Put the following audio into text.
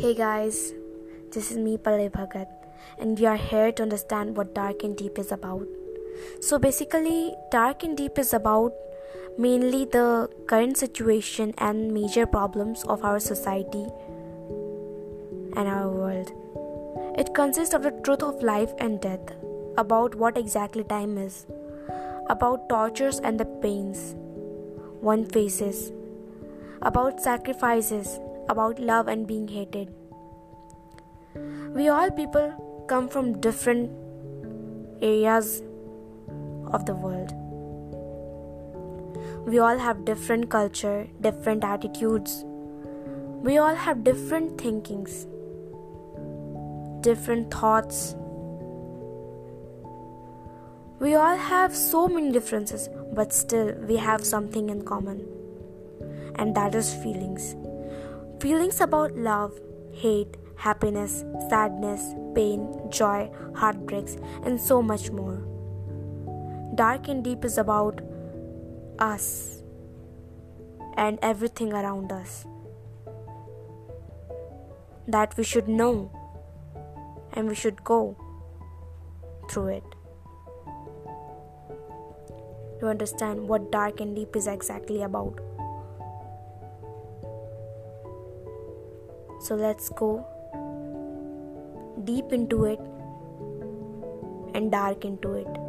Hey guys, this is me Palay Bhagat, and we are here to understand what Dark and Deep is about. So, basically, Dark and Deep is about mainly the current situation and major problems of our society and our world. It consists of the truth of life and death, about what exactly time is, about tortures and the pains one faces, about sacrifices about love and being hated. We all people come from different areas of the world. We all have different culture, different attitudes. We all have different thinkings, different thoughts. We all have so many differences, but still we have something in common, and that is feelings. Feelings about love, hate, happiness, sadness, pain, joy, heartbreaks, and so much more. Dark and Deep is about us and everything around us that we should know and we should go through it to understand what dark and deep is exactly about. So let's go deep into it and dark into it.